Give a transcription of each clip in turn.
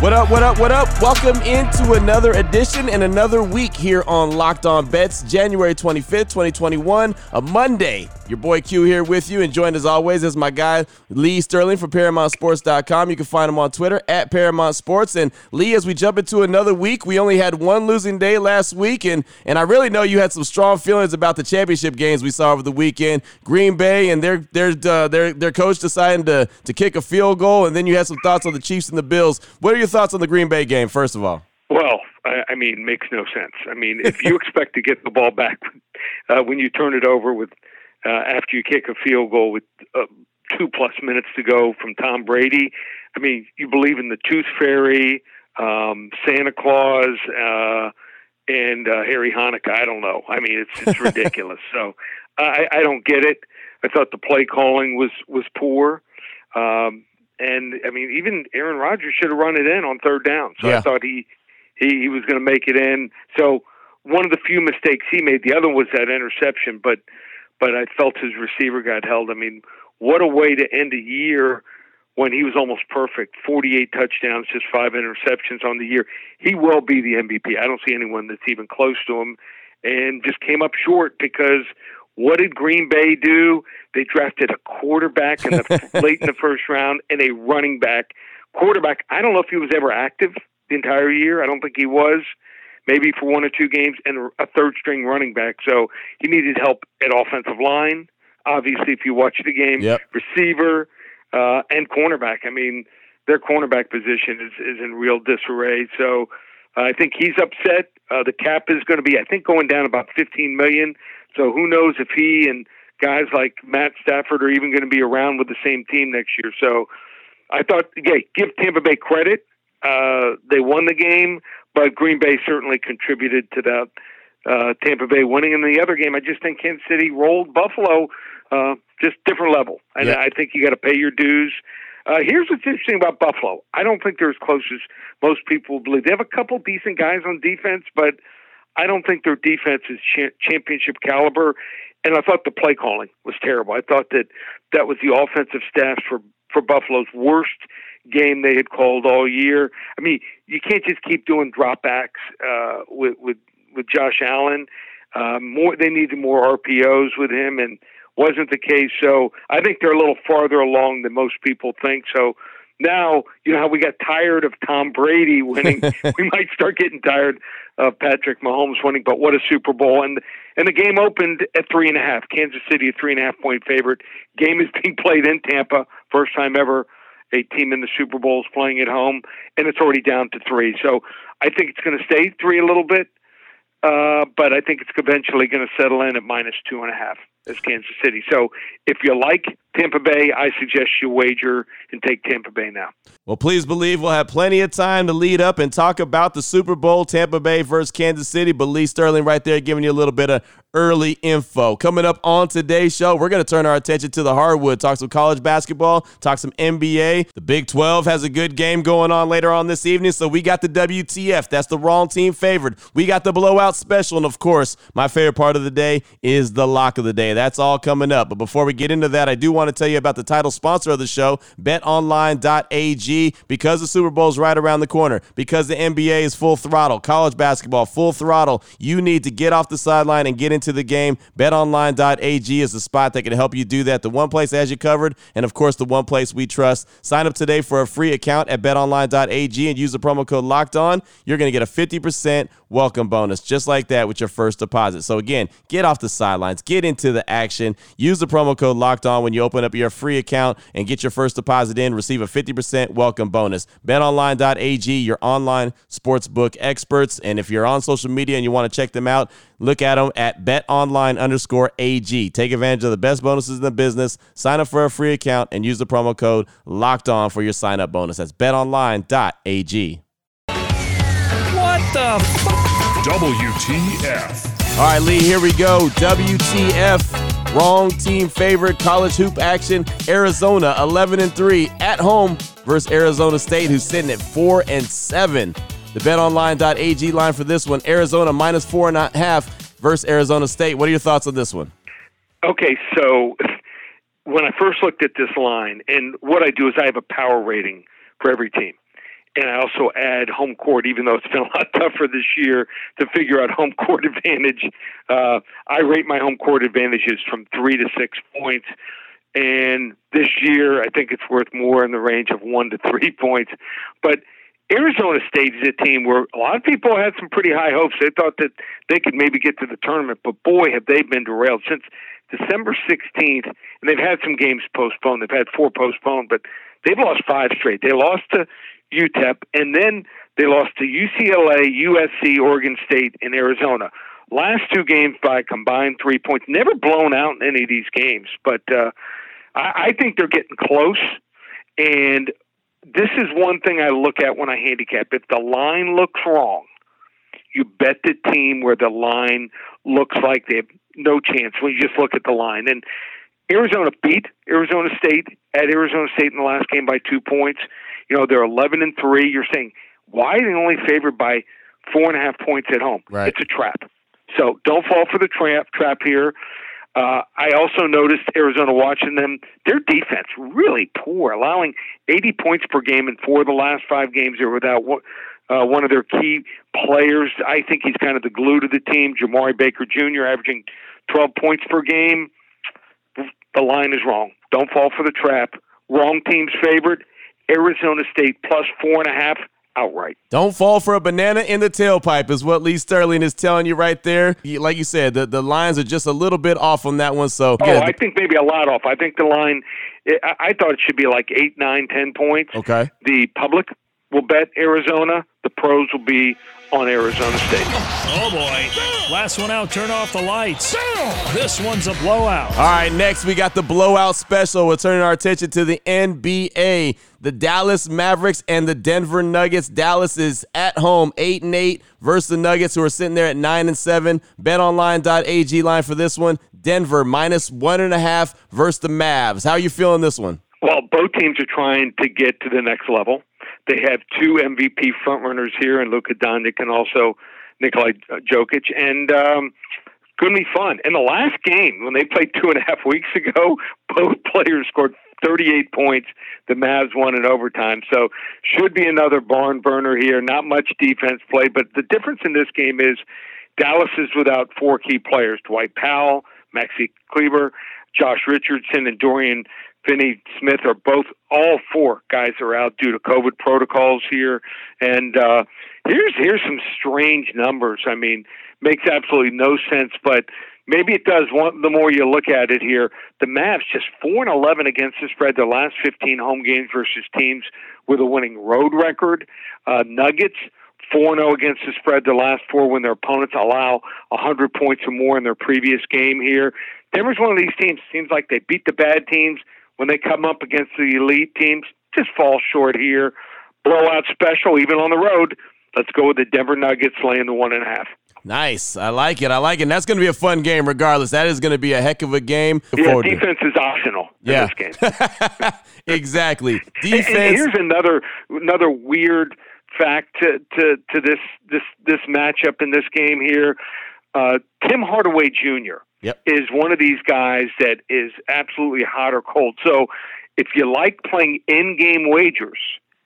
What up, what up, what up? Welcome into another edition and another week here on Locked On Bets, January 25th, 2021, a Monday. Your boy Q here with you, and joined as always is my guy Lee Sterling from ParamountSports.com. You can find him on Twitter at Paramount Sports. And Lee, as we jump into another week, we only had one losing day last week, and and I really know you had some strong feelings about the championship games we saw over the weekend. Green Bay and their their uh, their their coach deciding to to kick a field goal, and then you had some thoughts on the Chiefs and the Bills. What are your thoughts on the Green Bay game? First of all. Well, I, I mean, makes no sense. I mean, if you expect to get the ball back uh, when you turn it over with uh, after you kick a field goal with uh, two plus minutes to go from Tom Brady. I mean, you believe in the Tooth Fairy, um, Santa Claus, uh, and uh, Harry Hanukkah. I don't know. I mean, it's it's ridiculous. so I, I don't get it. I thought the play calling was was poor. Um, and I mean, even Aaron Rodgers should have run it in on third down. So Yeah. I thought he he, he was going to make it in. So one of the few mistakes he made. The other was that interception, but but I felt his receiver got held. I mean, what a way to end a year when he was almost perfect 48 touchdowns, just five interceptions on the year. He will be the MVP. I don't see anyone that's even close to him, and just came up short because what did Green Bay do? They drafted a quarterback in the late in the first round and a running back. Quarterback, I don't know if he was ever active the entire year. I don't think he was maybe for one or two games, and a third string running back. So he needed help at offensive line. Obviously, if you watch the game, Yep. receiver uh, and cornerback. I mean, their cornerback position is, is in real disarray. So uh, I think he's upset. Uh, the cap is going to be, I think, going down about 15 million. So who knows if he and guys like Matt Stafford are even going to be around with the same team next year. So I thought, yeah, give Tampa Bay credit. Uh, they won the game, but Green Bay certainly contributed to that. Uh, Tampa Bay winning in the other game. I just think Kansas City rolled Buffalo, uh, just different level. And Yeah. I think you got to pay your dues. Uh, here's what's interesting about Buffalo. I don't think they're as close as most people believe. They have a couple decent guys on defense, but I don't think their defense is cha- championship caliber. And I thought the play calling was terrible. I thought that that was the offensive staff for for Buffalo's worst game they had called all year. I mean, you can't just keep doing dropbacks uh, with with with Josh Allen. Um, more, they needed more RPOs with him, and wasn't the case. So I think they're a little farther along than most people think. So now, you know how we got tired of Tom Brady winning. we might start getting tired of Patrick Mahomes winning. But what a Super Bowl! And and the game opened at three and a half. Kansas City, a three and a half point favorite. Game is being played in Tampa, first time ever a team in the Super Bowl is playing at home, and it's already down to three. So I think it's going to stay three a little bit, uh, but I think it's eventually going to settle in at minus two and a half as Kansas City. So if you like Tampa Bay, I suggest you wager and take Tampa Bay now. Well, please believe we'll have plenty of time to lead up and talk about the Super Bowl, Tampa Bay versus Kansas City. But Lee Sterling right there giving you a little bit of early info. Coming up on today's show, we're going to turn our attention to the hardwood, talk some college basketball, talk some NBA. The Big 12 has a good game going on later on this evening. So we got the WTF. That's the wrong team favored. We got the blowout special. And of course, my favorite part of the day is the lock of the day. That's all coming up. But before we get into that, I do want to tell you about the title sponsor of the show, betonline.ag, because the Super Bowl is right around the corner, because the NBA is full throttle, college basketball full throttle. You need to get off the sideline and get into the game. BetOnline.ag is the spot that can help you do that. The one place as you covered, and of course, the one place we trust. Sign up today for a free account at betonline.ag and use the promo code locked on. You're going to get a 50% welcome bonus just like that with your first deposit. So, again, get off the sidelines, get into the action. Use the promo code locked on when you open up your free account and get your first deposit in. Receive a 50% welcome bonus. BetOnline.ag, your online sportsbook experts. And if you're on social media and you want to check them out, look at them at betonline underscore AG. Take advantage of the best bonuses in the business. Sign up for a free account and use the promo code locked on for your sign up bonus. That's betonline.ag. What the f- WTF. All right, Lee, here we go. WTF. Wrong team favorite college hoop action. Arizona 11 and 3 at home versus Arizona State, who's sitting at 4 and 7. The betonline.ag line for this one Arizona minus four and a half versus Arizona State. What are your thoughts on this one? Okay, so when I first looked at this line, and what I do is I have a power rating for every team. And I also add home court, even though it's been a lot tougher this year to figure out home court advantage. Uh, I rate my home court advantages from three to six points. And this year, I think it's worth more in the range of one to three points. But Arizona State is a team where a lot of people had some pretty high hopes. They thought that they could maybe get to the tournament, but boy, have they been derailed since December 16th. And they've had some games postponed. They've had four postponed, but they've lost five straight. They lost to UTEP, and then they lost to UCLA, USC, Oregon State, and Arizona. Last two games by combined three points. Never blown out in any of these games, but uh, I, I think they're getting close. And this is one thing I look at when I handicap. If the line looks wrong, you bet the team where the line looks like they have no chance when you just look at the line. And Arizona beat Arizona State at Arizona State in the last game by two points. You know, they're 11 and 3. You're saying, why are they only favored by four and a half points at home? Right. It's a trap. So don't fall for the trap, trap here. Uh, I also noticed Arizona watching them, their defense really poor, allowing 80 points per game in four of the last five games. They're without uh, one of their key players. I think he's kind of the glue to the team, Jemarl Baker Jr., averaging 12 points per game. The line is wrong. Don't fall for the trap. Wrong team's favorite. Arizona State plus four and a half outright. Don't fall for a banana in the tailpipe is what Lee Sterling is telling you right there. Like you said, the, the lines are just a little bit off on that one. So oh, yeah. I think maybe a lot off. I think the line. I thought it should be like eight, nine, ten points. Okay. The public will bet Arizona. The pros will be on Arizona State. Oh boy. Last one out, turn off the lights. This one's a blowout. All right, next we got the blowout special. We're turning our attention to the NBA. The Dallas Mavericks and the Denver Nuggets. Dallas is at home, 8 and 8 versus the Nuggets, who are sitting there at 9 and 7. BetOnline.ag line for this one. Denver minus one and a half versus the Mavs. How are you feeling this one? Well, both teams are trying to get to the next level. They have two MVP frontrunners here, and Luka Doncic and also Nikolai Jokic, and um, it's going to be fun. In the last game, when they played two and a half weeks ago, both players scored 38 points. The Mavs won in overtime, so should be another barn burner here. Not much defense play, but the difference in this game is Dallas is without four key players: Dwight Powell, Maxi Kleber, Josh Richardson, and Dorian Finney Smith are both all four guys are out due to COVID protocols here. And uh, here's here's some strange numbers. I mean, makes absolutely no sense, but maybe it does. One, the more you look at it here, the Mavs just four and eleven against the spread. Their last fifteen home games versus teams with a winning road record. Uh, Nuggets. 4 0 against the spread the last four when their opponents allow 100 points or more in their previous game here. Denver's one of these teams, seems like they beat the bad teams, when they come up against the elite teams, just fall short here. Blowout special, even on the road. Let's go with the Denver Nuggets laying the one and a half. Nice. I like it. I like it. And that's going to be a fun game regardless. That is going to be a heck of a game. Yeah, defense is optional yeah. in this game. exactly. Defense. And, and here's another another weird fact to, to, to this this this matchup in this game here. Uh, Tim Hardaway Jr yep. is one of these guys that is absolutely hot or cold. So if you like playing in-game wagers,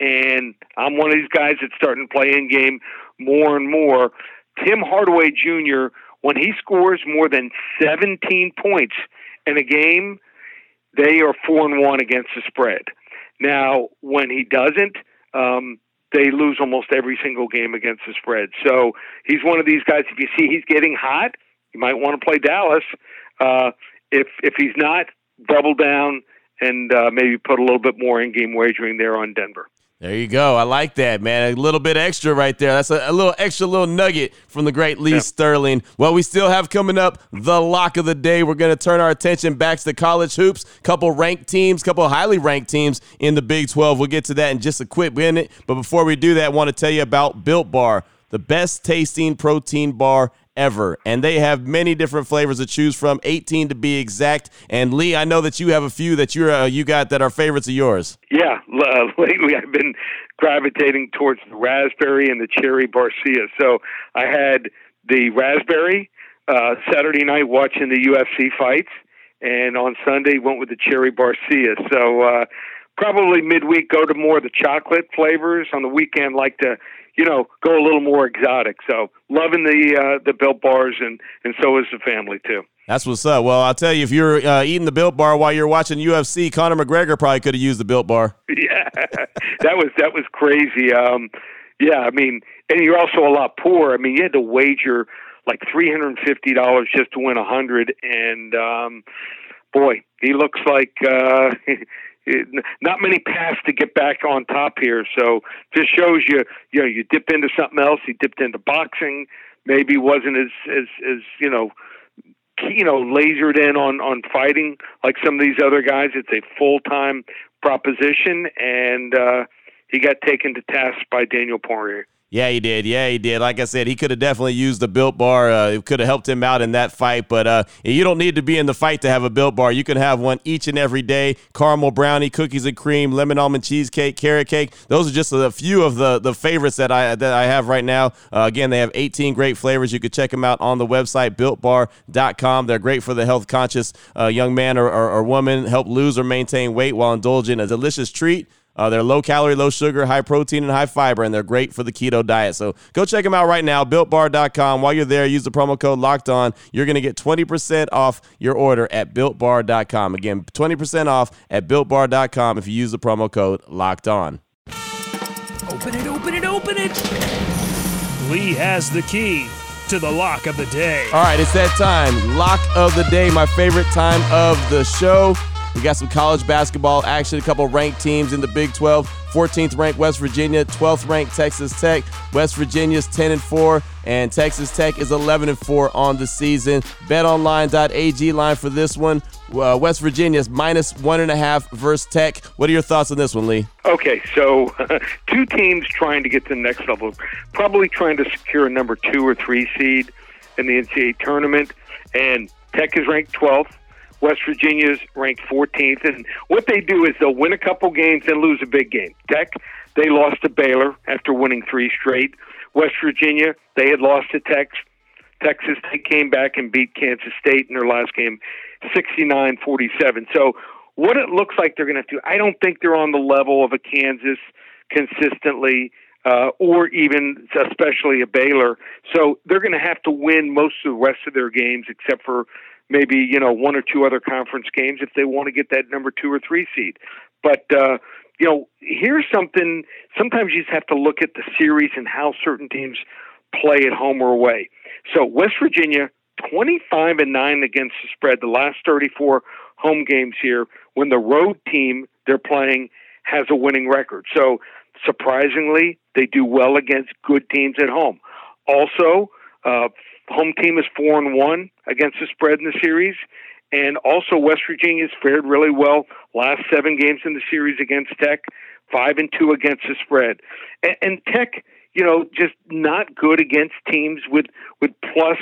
and I'm one of these guys that's starting to play in-game more and more, Tim Hardaway Jr. when he scores more than 17 points in a game, they are four and one against the spread. Now, when he doesn't, um, they lose almost every single game against the spread. So he's one of these guys. If you see he's getting hot, you might want to play Dallas. Uh, if if he's not, double down and uh, maybe put a little bit more in-game wagering there on Denver. There you go. I like that, man. A little bit extra right there. That's a, a little extra little nugget from the great Lee yeah. Sterling. Well, we still have coming up the lock of the day. We're going to turn our attention back to the college hoops. Couple ranked teams, couple highly ranked teams in the Big 12. We'll get to that in just a quick minute. But before we do that, I want to tell you about Built Bar. The best tasting protein bar ever. And they have many different flavors to choose from, 18 to be exact. And Lee, I know that you have a few that you're uh, you got that are favorites of yours. Yeah, uh, lately I've been gravitating towards the raspberry and the cherry barcia. So I had the raspberry uh, Saturday night watching the UFC fights, and on Sunday went with the cherry barcia. So uh, probably midweek go to more of the chocolate flavors. On the weekend, like to you know, go a little more exotic. So loving the uh, the built bars, and and so is the family too. That's what's up. Well, I'll tell you, if you're uh, eating the built bar while you're watching UFC, Conor McGregor probably could have used the built bar. Yeah, that was that was crazy. Um, yeah, I mean, and you're also a lot poor. I mean, you had to wager like three hundred and fifty dollars just to win a hundred, and um, boy, he looks like. Uh, not many paths to get back on top here. So just shows you, you know, you dip into something else. He dipped into boxing. Maybe wasn't as as as you know, you know, lasered in on on fighting like some of these other guys. It's a full time proposition, and uh, he got taken to task by Daniel Poirier. Yeah, he did. Yeah, he did. Like I said, he could have definitely used the built bar. Uh, it could have helped him out in that fight. But uh, you don't need to be in the fight to have a built bar. You can have one each and every day. Caramel brownie, cookies and cream, lemon almond cheesecake, carrot cake. Those are just a few of the, the favorites that I that I have right now. Uh, again, they have 18 great flavors. You can check them out on the website builtbar.com. They're great for the health conscious uh, young man or, or, or woman. Help lose or maintain weight while indulging a delicious treat uh, they're low calorie, low sugar, high protein, and high fiber, and they're great for the keto diet. So go check them out right now, builtbar.com. While you're there, use the promo code locked on. You're going to get 20% off your order at builtbar.com. Again, 20% off at builtbar.com if you use the promo code locked on. Open it, open it, open it. Lee has the key to the lock of the day. All right, it's that time. Lock of the day, my favorite time of the show. We got some college basketball action, a couple ranked teams in the Big 12. 14th ranked West Virginia, 12th ranked Texas Tech. West Virginia's 10 and 4, and Texas Tech is 11 and 4 on the season. BetOnline.ag line for this one. Uh, West Virginia's minus one and a half versus Tech. What are your thoughts on this one, Lee? Okay, so two teams trying to get to the next level, probably trying to secure a number two or three seed in the NCAA tournament, and Tech is ranked 12th. West Virginia's ranked 14th, and what they do is they'll win a couple games and lose a big game. Tech, they lost to Baylor after winning three straight. West Virginia, they had lost to Tech. Texas, they came back and beat Kansas State in their last game, 69-47. So what it looks like they're going to do, I don't think they're on the level of a Kansas consistently. Uh, or even especially a Baylor. So they're going to have to win most of the rest of their games, except for maybe you know one or two other conference games if they want to get that number two or three seed. But uh, you know, here's something. Sometimes you just have to look at the series and how certain teams play at home or away. So West Virginia, 25 and nine against the spread. The last 34 home games here, when the road team they're playing has a winning record. So surprisingly, they do well against good teams at home. Also, uh, home team is four and one against the spread in the series, and also West Virginia's fared really well last seven games in the series against Tech, five and two against the spread, and, and Tech, you know, just not good against teams with with plus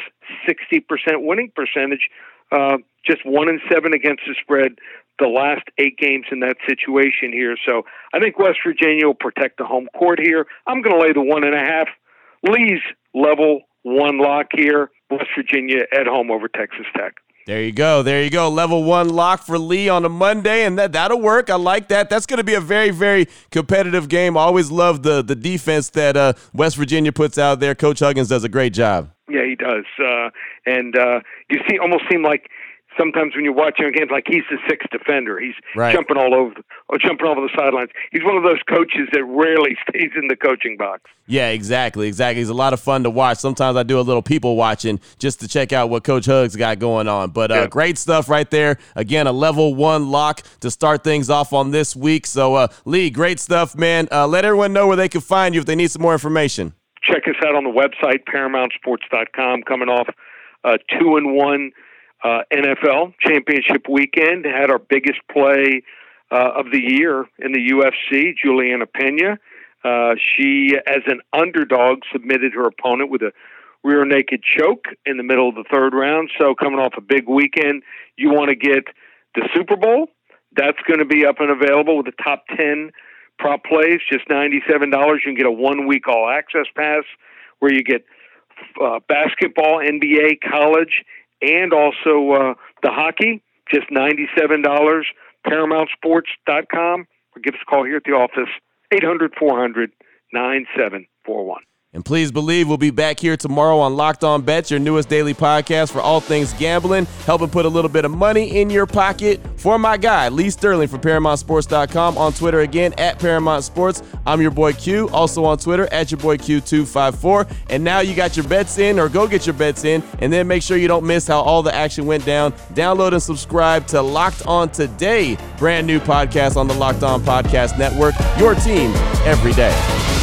sixty percent winning percentage. Uh, just one and seven against the spread the last eight games in that situation here. So I think West Virginia will protect the home court here. I'm going to lay the one and a half. Lee's level one lock here. West Virginia at home over Texas Tech. There you go. There you go. Level one lock for Lee on a Monday, and that that'll work. I like that. That's going to be a very very competitive game. I always love the the defense that uh, West Virginia puts out there. Coach Huggins does a great job. Yeah, he does. Uh, and uh, you see, almost seem like sometimes when you're watching games, like he's the sixth defender. He's right. jumping all over, the, or jumping over the sidelines. He's one of those coaches that rarely stays in the coaching box. Yeah, exactly, exactly. He's a lot of fun to watch. Sometimes I do a little people watching just to check out what Coach Hugs got going on. But uh, yeah. great stuff right there. Again, a level one lock to start things off on this week. So, uh, Lee, great stuff, man. Uh, let everyone know where they can find you if they need some more information. Check us out on the website, ParamountSports.com. Coming off uh, two and one uh, NFL championship weekend had our biggest play uh, of the year in the UFC. Juliana Pena Uh, she, as an underdog, submitted her opponent with a rear naked choke in the middle of the third round. So, coming off a big weekend, you want to get the Super Bowl. That's going to be up and available with the top 10 prop plays, just $97. You can get a one week all access pass where you get uh, basketball, NBA, college, and also uh, the hockey, just $97. ParamountSports.com or give us a call here at the office, 800 400 9741. And please believe we'll be back here tomorrow on Locked On Bets, your newest daily podcast for all things gambling, helping put a little bit of money in your pocket. For my guy, Lee Sterling from ParamountSports.com on Twitter again at Paramount Sports. I'm your boy Q, also on Twitter at your boy Q254. And now you got your bets in, or go get your bets in, and then make sure you don't miss how all the action went down. Download and subscribe to Locked On Today, brand new podcast on the Locked On Podcast Network. Your team every day.